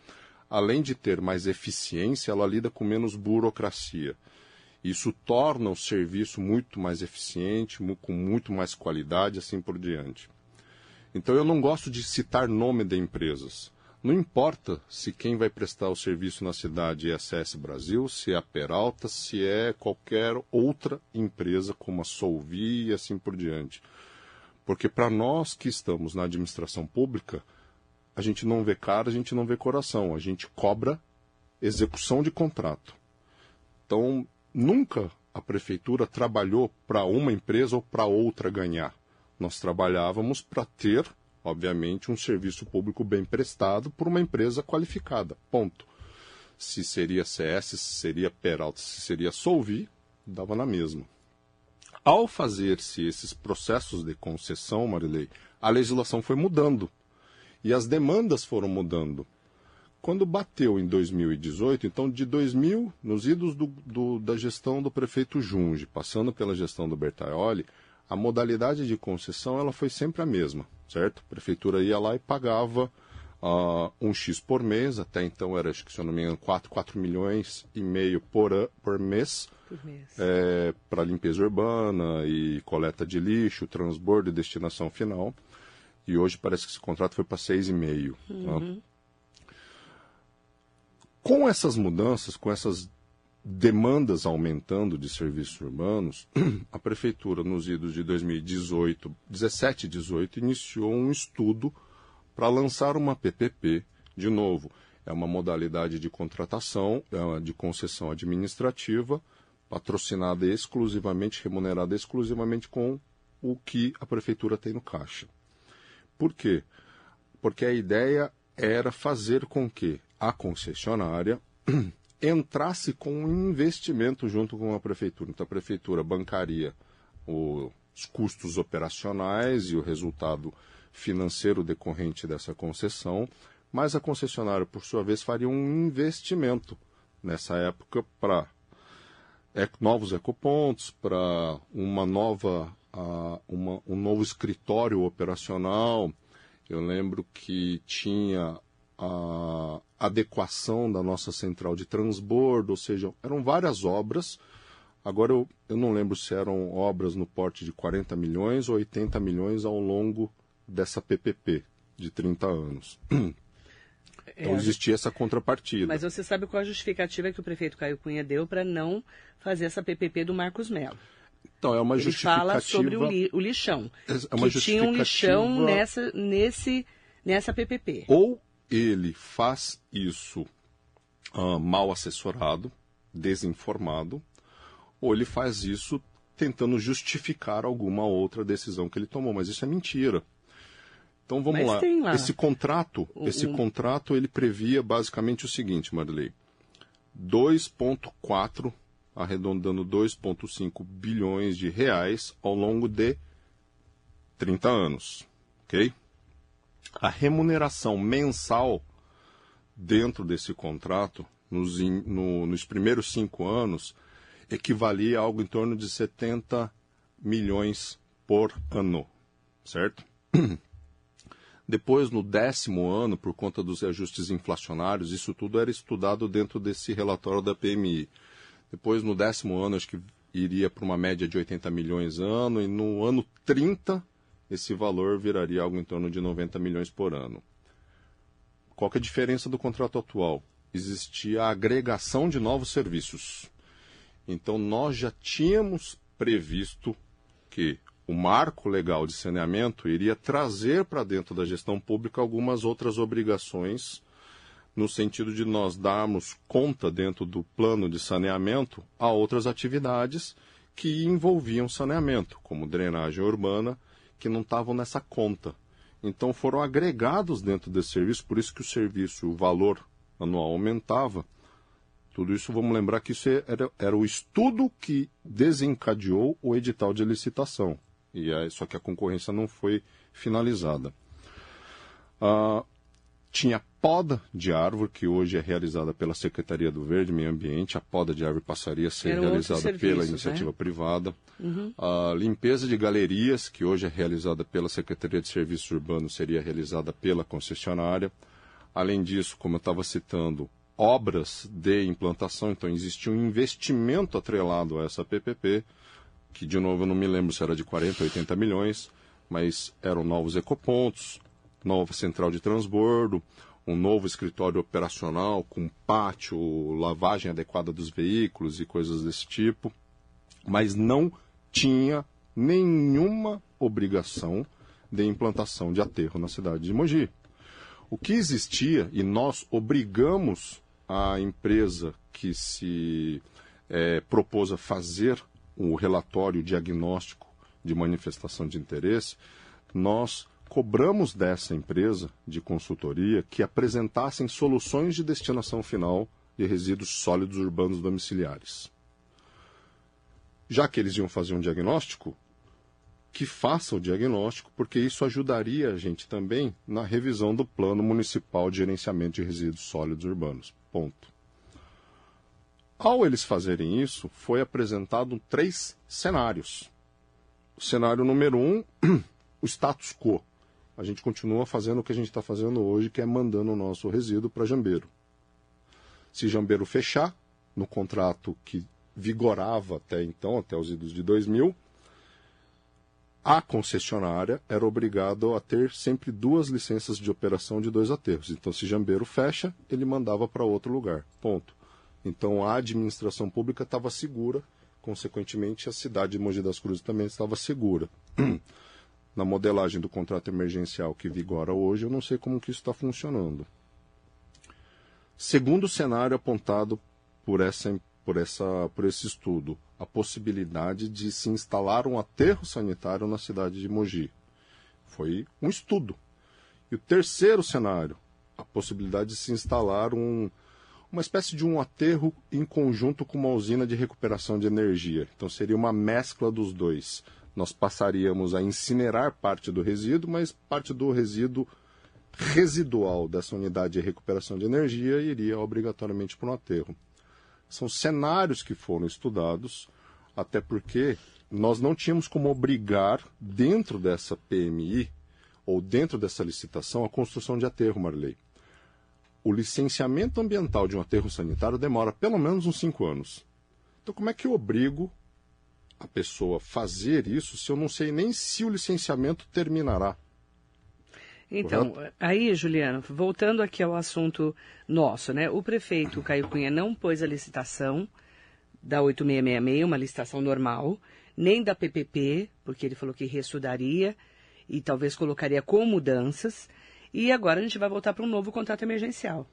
além de ter mais eficiência, ela lida com menos burocracia. Isso torna o serviço muito mais eficiente, com muito mais qualidade, assim por diante. Então eu não gosto de citar nome de empresas. Não importa se quem vai prestar o serviço na cidade é a CS Brasil, se é a Peralta, se é qualquer outra empresa como a Solvi e assim por diante. Porque para nós que estamos na administração pública, a gente não vê cara, a gente não vê coração, a gente cobra execução de contrato. Então, nunca a prefeitura trabalhou para uma empresa ou para outra ganhar. Nós trabalhávamos para ter, obviamente, um serviço público bem prestado por uma empresa qualificada. Ponto. Se seria CS, se seria Peralta, se seria Solvi, dava na mesma. Ao fazer-se esses processos de concessão, Marilei, a legislação foi mudando e as demandas foram mudando. Quando bateu em 2018, então de 2000, nos idos do, do, da gestão do prefeito Junge, passando pela gestão do Bertaioli, a modalidade de concessão ela foi sempre a mesma, certo? A prefeitura ia lá e pagava uh, um X por mês, até então era, acho que se eu não me engano, 4, 4 milhões e meio por, por mês. É, para limpeza urbana e coleta de lixo, transbordo e destinação final. E hoje parece que esse contrato foi para 6,5. Tá? Uhum. Tá? Com essas mudanças, com essas demandas aumentando de serviços urbanos, <clears throat> a prefeitura, nos idos de 2018, 17 e 18, iniciou um estudo para lançar uma PPP, de novo, é uma modalidade de contratação, é de concessão administrativa, patrocinada exclusivamente, remunerada exclusivamente com o que a prefeitura tem no caixa. Por quê? Porque a ideia era fazer com que a concessionária <clears throat> entrasse com um investimento junto com a prefeitura. Então a prefeitura bancaria os custos operacionais e o resultado financeiro decorrente dessa concessão, mas a concessionária, por sua vez, faria um investimento nessa época para novos ecopontos, para uma nova, uma, um novo escritório operacional. Eu lembro que tinha a adequação da nossa central de transbordo, ou seja, eram várias obras. Agora eu, eu não lembro se eram obras no porte de 40 milhões ou 80 milhões ao longo dessa PPP de 30 anos. <clears throat> Então é, existia essa contrapartida. Mas você sabe qual a justificativa que o prefeito Caio Cunha deu para não fazer essa PPP do Marcos Melo? Então, é uma Ele justificativa... fala sobre o, li, o lixão. É uma que tinha um lixão nessa, nesse, nessa PPP. Ou ele faz isso uh, mal assessorado, desinformado, ou ele faz isso tentando justificar alguma outra decisão que ele tomou, mas isso é mentira. Então vamos lá. lá. Esse contrato, um, esse contrato ele previa basicamente o seguinte, Marilei. 2.4 arredondando 2.5 bilhões de reais ao longo de 30 anos, OK? A remuneração mensal dentro desse contrato, nos, no, nos primeiros cinco anos, equivalia a algo em torno de 70 milhões por ano, certo? <clears throat> Depois, no décimo ano, por conta dos ajustes inflacionários, isso tudo era estudado dentro desse relatório da PMI. Depois, no décimo ano, acho que iria para uma média de 80 milhões ano, e no ano 30, esse valor viraria algo em torno de 90 milhões por ano. Qual é a diferença do contrato atual? Existia a agregação de novos serviços. Então, nós já tínhamos previsto que o marco legal de saneamento iria trazer para dentro da gestão pública algumas outras obrigações, no sentido de nós darmos conta dentro do plano de saneamento a outras atividades que envolviam saneamento, como drenagem urbana que não estavam nessa conta. Então foram agregados dentro desse serviço, por isso que o serviço, o valor anual aumentava. Tudo isso, vamos lembrar que isso era, era o estudo que desencadeou o edital de licitação. E aí, só que a concorrência não foi finalizada. Ah, tinha poda de árvore, que hoje é realizada pela Secretaria do Verde e Meio Ambiente. A poda de árvore passaria a ser realizada pela iniciativa né? privada. Uhum. A limpeza de galerias, que hoje é realizada pela Secretaria de Serviços Urbanos, seria realizada pela concessionária. Além disso, como eu estava citando, obras de implantação, então existia um investimento atrelado a essa PPP, que de novo eu não me lembro se era de 40 ou 80 milhões, mas eram novos ecopontos, nova central de transbordo, um novo escritório operacional com pátio, lavagem adequada dos veículos e coisas desse tipo, mas não tinha nenhuma obrigação de implantação de aterro na cidade de Mogi. O que existia, e nós obrigamos a empresa que se é, propôs a fazer o relatório diagnóstico de manifestação de interesse, nós cobramos dessa empresa de consultoria que apresentassem soluções de destinação final de resíduos sólidos urbanos domiciliares. Já que eles iam fazer um diagnóstico, que faça o diagnóstico, porque isso ajudaria a gente também na revisão do Plano Municipal de Gerenciamento de Resíduos Sólidos Urbanos. Ponto. Ao eles fazerem isso, foi apresentado três cenários. O cenário número um, <clears throat> o status quo a gente continua fazendo o que a gente está fazendo hoje, que é mandando o nosso resíduo para Jambeiro. Se Jambeiro fechar, no contrato que vigorava até então, até os idos de 2000, a concessionária era obrigada a ter sempre duas licenças de operação de dois aterros. Então, se Jambeiro fecha, ele mandava para outro lugar. Ponto. Então, a administração pública estava segura, consequentemente, a cidade de Mogi das Cruzes também estava segura. <clears throat> na modelagem do contrato emergencial que vigora hoje, eu não sei como que isso está funcionando. Segundo cenário apontado por, essa, por, essa, por esse estudo, a possibilidade de se instalar um aterro sanitário na cidade de Mogi. Foi um estudo. E o terceiro cenário, a possibilidade de se instalar um, uma espécie de um aterro em conjunto com uma usina de recuperação de energia. Então seria uma mescla dos dois nós passaríamos a incinerar parte do resíduo, mas parte do resíduo residual dessa unidade de recuperação de energia iria obrigatoriamente para o aterro. São cenários que foram estudados, até porque nós não tínhamos como obrigar, dentro dessa PMI, ou dentro dessa licitação, a construção de aterro, Marley. O licenciamento ambiental de um aterro sanitário demora pelo menos uns cinco anos. Então, como é que eu obrigo a pessoa fazer isso se eu não sei nem se o licenciamento terminará? Então, Correto? aí, Juliano, voltando aqui ao assunto nosso, né? O prefeito Caio Cunha não pôs a licitação da 8666, uma licitação normal, nem da PPP, porque ele falou que reestudaria e talvez colocaria com mudanças. E agora a gente vai voltar para um novo contrato emergencial.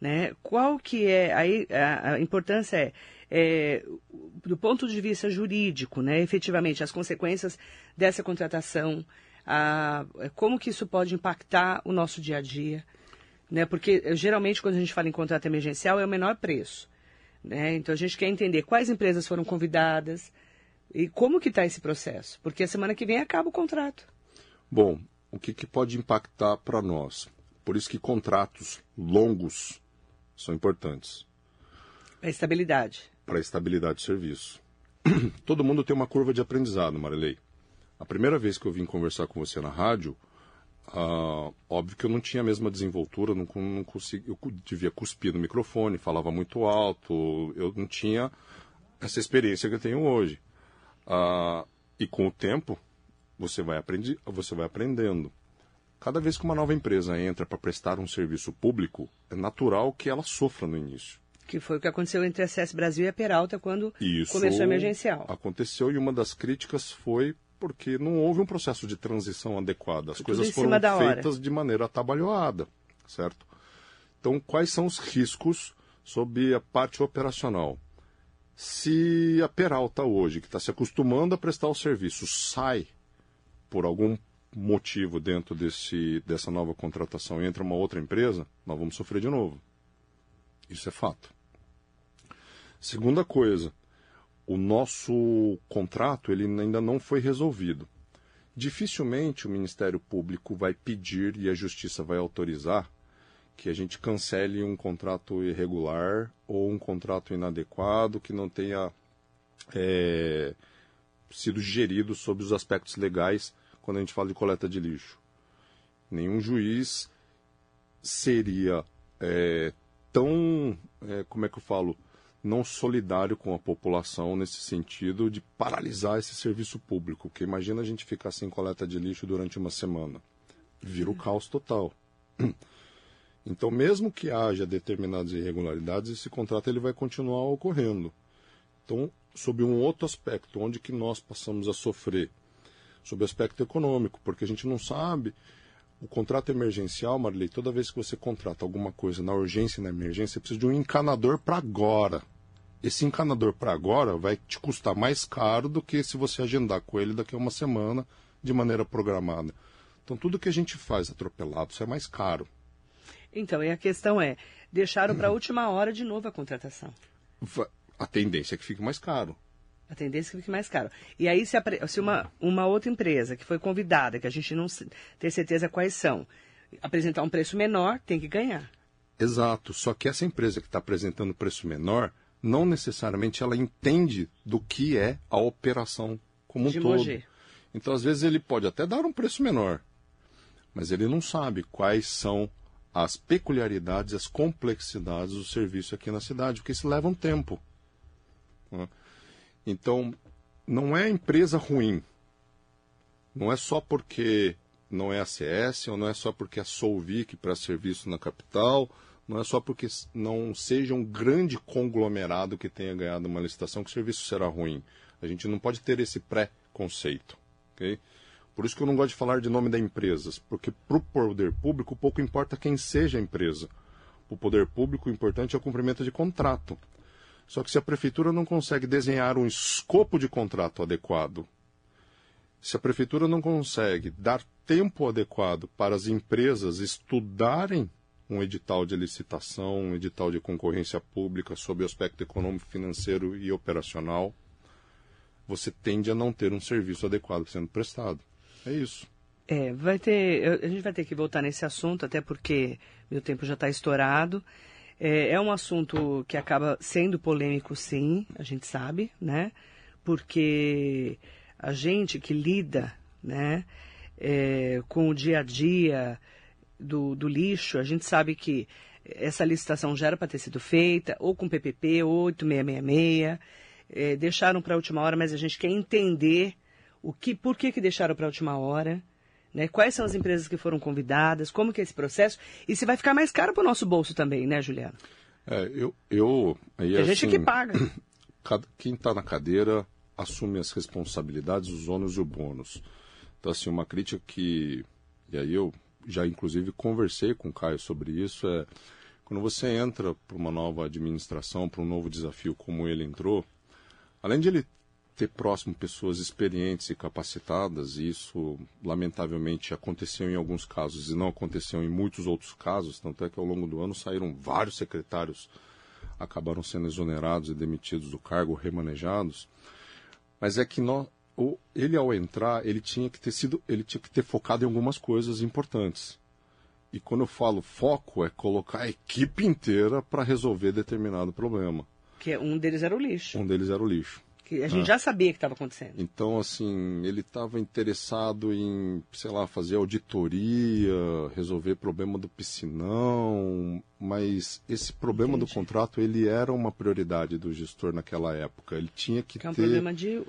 Né? Qual que é aí a, a importância é, é, do ponto de vista jurídico, né? Efetivamente as consequências dessa contratação, a, como que isso pode impactar o nosso dia a dia, né? Porque geralmente quando a gente fala em contrato emergencial é o menor preço, né? Então a gente quer entender quais empresas foram convidadas e como que está esse processo, porque a semana que vem acaba o contrato. Bom, o que, que pode impactar para nós? Por isso que contratos longos são importantes. A estabilidade. Para a estabilidade do serviço. <clears throat> Todo mundo tem uma curva de aprendizado, Marilei. A primeira vez que eu vim conversar com você na rádio, uh, óbvio que eu não tinha a mesma desenvoltura, não, não consegui, eu devia cuspir no microfone, falava muito alto, eu não tinha essa experiência que eu tenho hoje. Uh, e com o tempo, você vai, aprendi, você vai aprendendo. Cada vez que uma nova empresa entra para prestar um serviço público, é natural que ela sofra no início. Que foi o que aconteceu entre a CS Brasil e a Peralta quando Isso começou a emergencial. Aconteceu e uma das críticas foi porque não houve um processo de transição adequado. As coisas foram feitas de maneira atabalhoada, certo? Então, quais são os riscos sob a parte operacional? Se a Peralta hoje, que está se acostumando a prestar o serviço, sai por algum motivo dentro desse, dessa nova contratação entra uma outra empresa, nós vamos sofrer de novo. Isso é fato. Segunda coisa, o nosso contrato ele ainda não foi resolvido. Dificilmente o Ministério Público vai pedir e a Justiça vai autorizar que a gente cancele um contrato irregular ou um contrato inadequado que não tenha é, sido gerido sob os aspectos legais quando a gente fala de coleta de lixo. Nenhum juiz seria é, tão, é, como é que eu falo, não solidário com a população nesse sentido de paralisar esse serviço público. Porque imagina a gente ficar sem coleta de lixo durante uma semana. Vira o caos total. <clears throat> Então, mesmo que haja determinadas irregularidades, esse contrato ele vai continuar ocorrendo. Então, sob um outro aspecto, onde que nós passamos a sofrer? Sob o aspecto econômico, porque a gente não sabe o contrato emergencial, Marley, toda vez que você contrata alguma coisa na urgência e na emergência, você precisa de um encanador para agora. Esse encanador para agora vai te custar mais caro do que se você agendar com ele daqui a uma semana de maneira programada. Então, tudo que a gente faz atropelado, isso é mais caro. Então, e a questão é, deixaram para a última hora de novo a contratação. A tendência é que fique mais caro. A tendência é que fique mais caro. E aí, se, a, se uma, uma outra empresa que foi convidada, que a gente não tem certeza quais são, apresentar um preço menor, tem que ganhar. Exato. Só que essa empresa que está apresentando preço menor, não necessariamente ela entende do que é a operação como um de todo. Moger. Então, às vezes, ele pode até dar um preço menor, mas ele não sabe quais são as peculiaridades, as complexidades do serviço aqui na cidade, porque isso leva um tempo. Então, não é empresa ruim. Não é só porque não é a CS, ou não é só porque é Solvic para serviço na capital, não é só porque não seja um grande conglomerado que tenha ganhado uma licitação que o serviço será ruim. A gente não pode ter esse pré-conceito. Okay? Por isso que eu não gosto de falar de nome da empresas, porque para o poder público pouco importa quem seja a empresa. O poder público o importante é o cumprimento de contrato. Só que se a prefeitura não consegue desenhar um escopo de contrato adequado, se a prefeitura não consegue dar tempo adequado para as empresas estudarem um edital de licitação, um edital de concorrência pública sob o aspecto econômico, financeiro e operacional, você tende a não ter um serviço adequado sendo prestado. É isso. É, vai ter, a gente vai ter que voltar nesse assunto, até porque meu tempo já está estourado. É, é um assunto que acaba sendo polêmico, sim, a gente sabe, né? Porque a gente que lida, né, é, com o dia a dia do, do lixo, a gente sabe que essa licitação já era para ter sido feita, ou com PPP 8666, é, deixaram para a última hora, mas a gente quer entender o que, por que, que deixaram para a última hora, né? Quais são as empresas que foram convidadas? Como que é esse processo? E se vai ficar mais caro para o nosso bolso também, né, Juliano? É, eu, eu aí, Tem assim, gente que paga. <clears throat> Quem está na cadeira assume as responsabilidades, os ônus e o bônus. Então, assim, uma crítica que... E aí eu já, inclusive, conversei com o Caio sobre isso, é... Quando você entra para uma nova administração, para um novo desafio como ele entrou, além de ele ter próximo pessoas experientes e capacitadas, e isso lamentavelmente aconteceu em alguns casos e não aconteceu em muitos outros casos, tanto é que ao longo do ano saíram vários secretários, acabaram sendo exonerados e demitidos do cargo, remanejados. Mas é que nós, ele ao entrar, ele tinha que ter sido, ele tinha que ter focado em algumas coisas importantes. E quando eu falo foco, é colocar a equipe inteira para resolver determinado problema. Que um deles era o lixo. Um deles era o lixo que a gente ah. já sabia que estava acontecendo. Então, assim, ele estava interessado em, sei lá, fazer auditoria, resolver problema do piscinão, mas esse problema Entendi. do contrato, ele era uma prioridade do gestor naquela época. Ele tinha que, que é um ter... problema de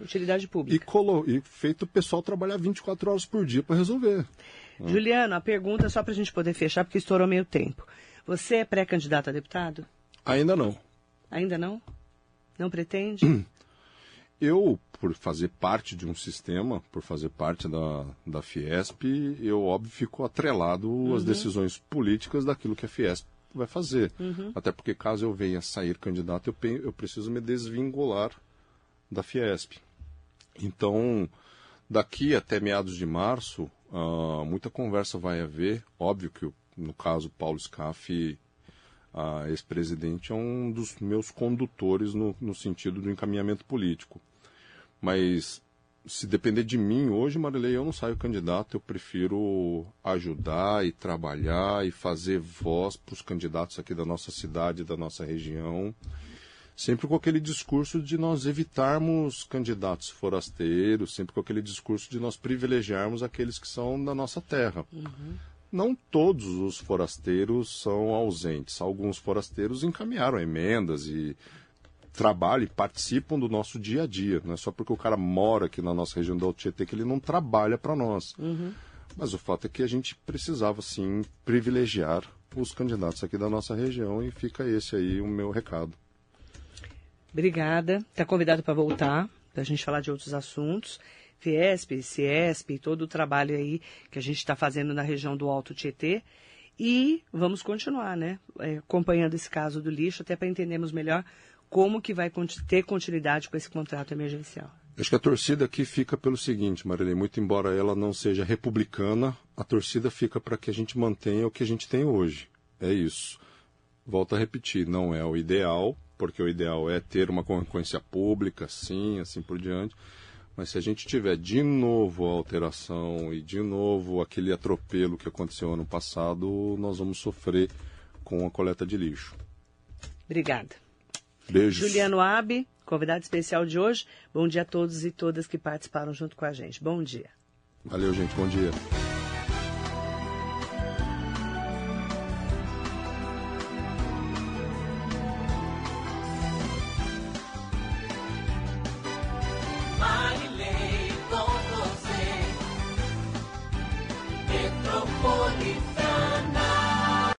utilidade pública. E, colo... e feito o pessoal trabalhar 24 horas por dia para resolver. Juliano, a pergunta é só para a gente poder fechar, porque estourou meio tempo. Você é pré-candidato a deputado? Ainda não. Ainda não? Não pretende? <clears throat> Eu, por fazer parte de um sistema, por fazer parte da, da Fiesp, eu, óbvio, fico atrelado uhum. às decisões políticas daquilo que a Fiesp vai fazer. Uhum. Até porque, caso eu venha sair candidato, eu, eu preciso me desvincular da Fiesp. Então, daqui até meados de março, uh, muita conversa vai haver. Óbvio que, no caso, Paulo Scaff a ex-presidente é um dos meus condutores no, no sentido do encaminhamento político. Mas se depender de mim hoje, Marilei, eu não saio candidato, eu prefiro ajudar e trabalhar e fazer voz para os candidatos aqui da nossa cidade, da nossa região, sempre com aquele discurso de nós evitarmos candidatos forasteiros, sempre com aquele discurso de nós privilegiarmos aqueles que são da nossa terra. Uhum. Não todos os forasteiros são ausentes. Alguns forasteiros encaminharam emendas e trabalham e participam do nosso dia a dia. Não é só porque o cara mora aqui na nossa região do Tietê que ele não trabalha para nós. Uhum. Mas o fato é que a gente precisava, sim, privilegiar os candidatos aqui da nossa região e fica esse aí o meu recado. Obrigada. Está convidado para voltar, para a gente falar de outros assuntos. Fiesp, Ciesp, todo o trabalho aí que a gente está fazendo na região do Alto Tietê. E vamos continuar, né? É, acompanhando esse caso do lixo, até para entendermos melhor como que vai ter continuidade com esse contrato emergencial. Acho que a torcida aqui fica pelo seguinte, Marilene, muito embora ela não seja republicana, a torcida fica para que a gente mantenha o que a gente tem hoje. É isso. Volto a repetir, não é o ideal, porque o ideal é ter uma concorrência pública, sim, assim por diante. Mas se a gente tiver de novo a alteração e de novo aquele atropelo que aconteceu ano passado, nós vamos sofrer com a coleta de lixo. Obrigada. Beijos. Juliano Abe, convidado especial de hoje. Bom dia a todos e todas que participaram junto com a gente. Bom dia. Valeu, gente. Bom dia.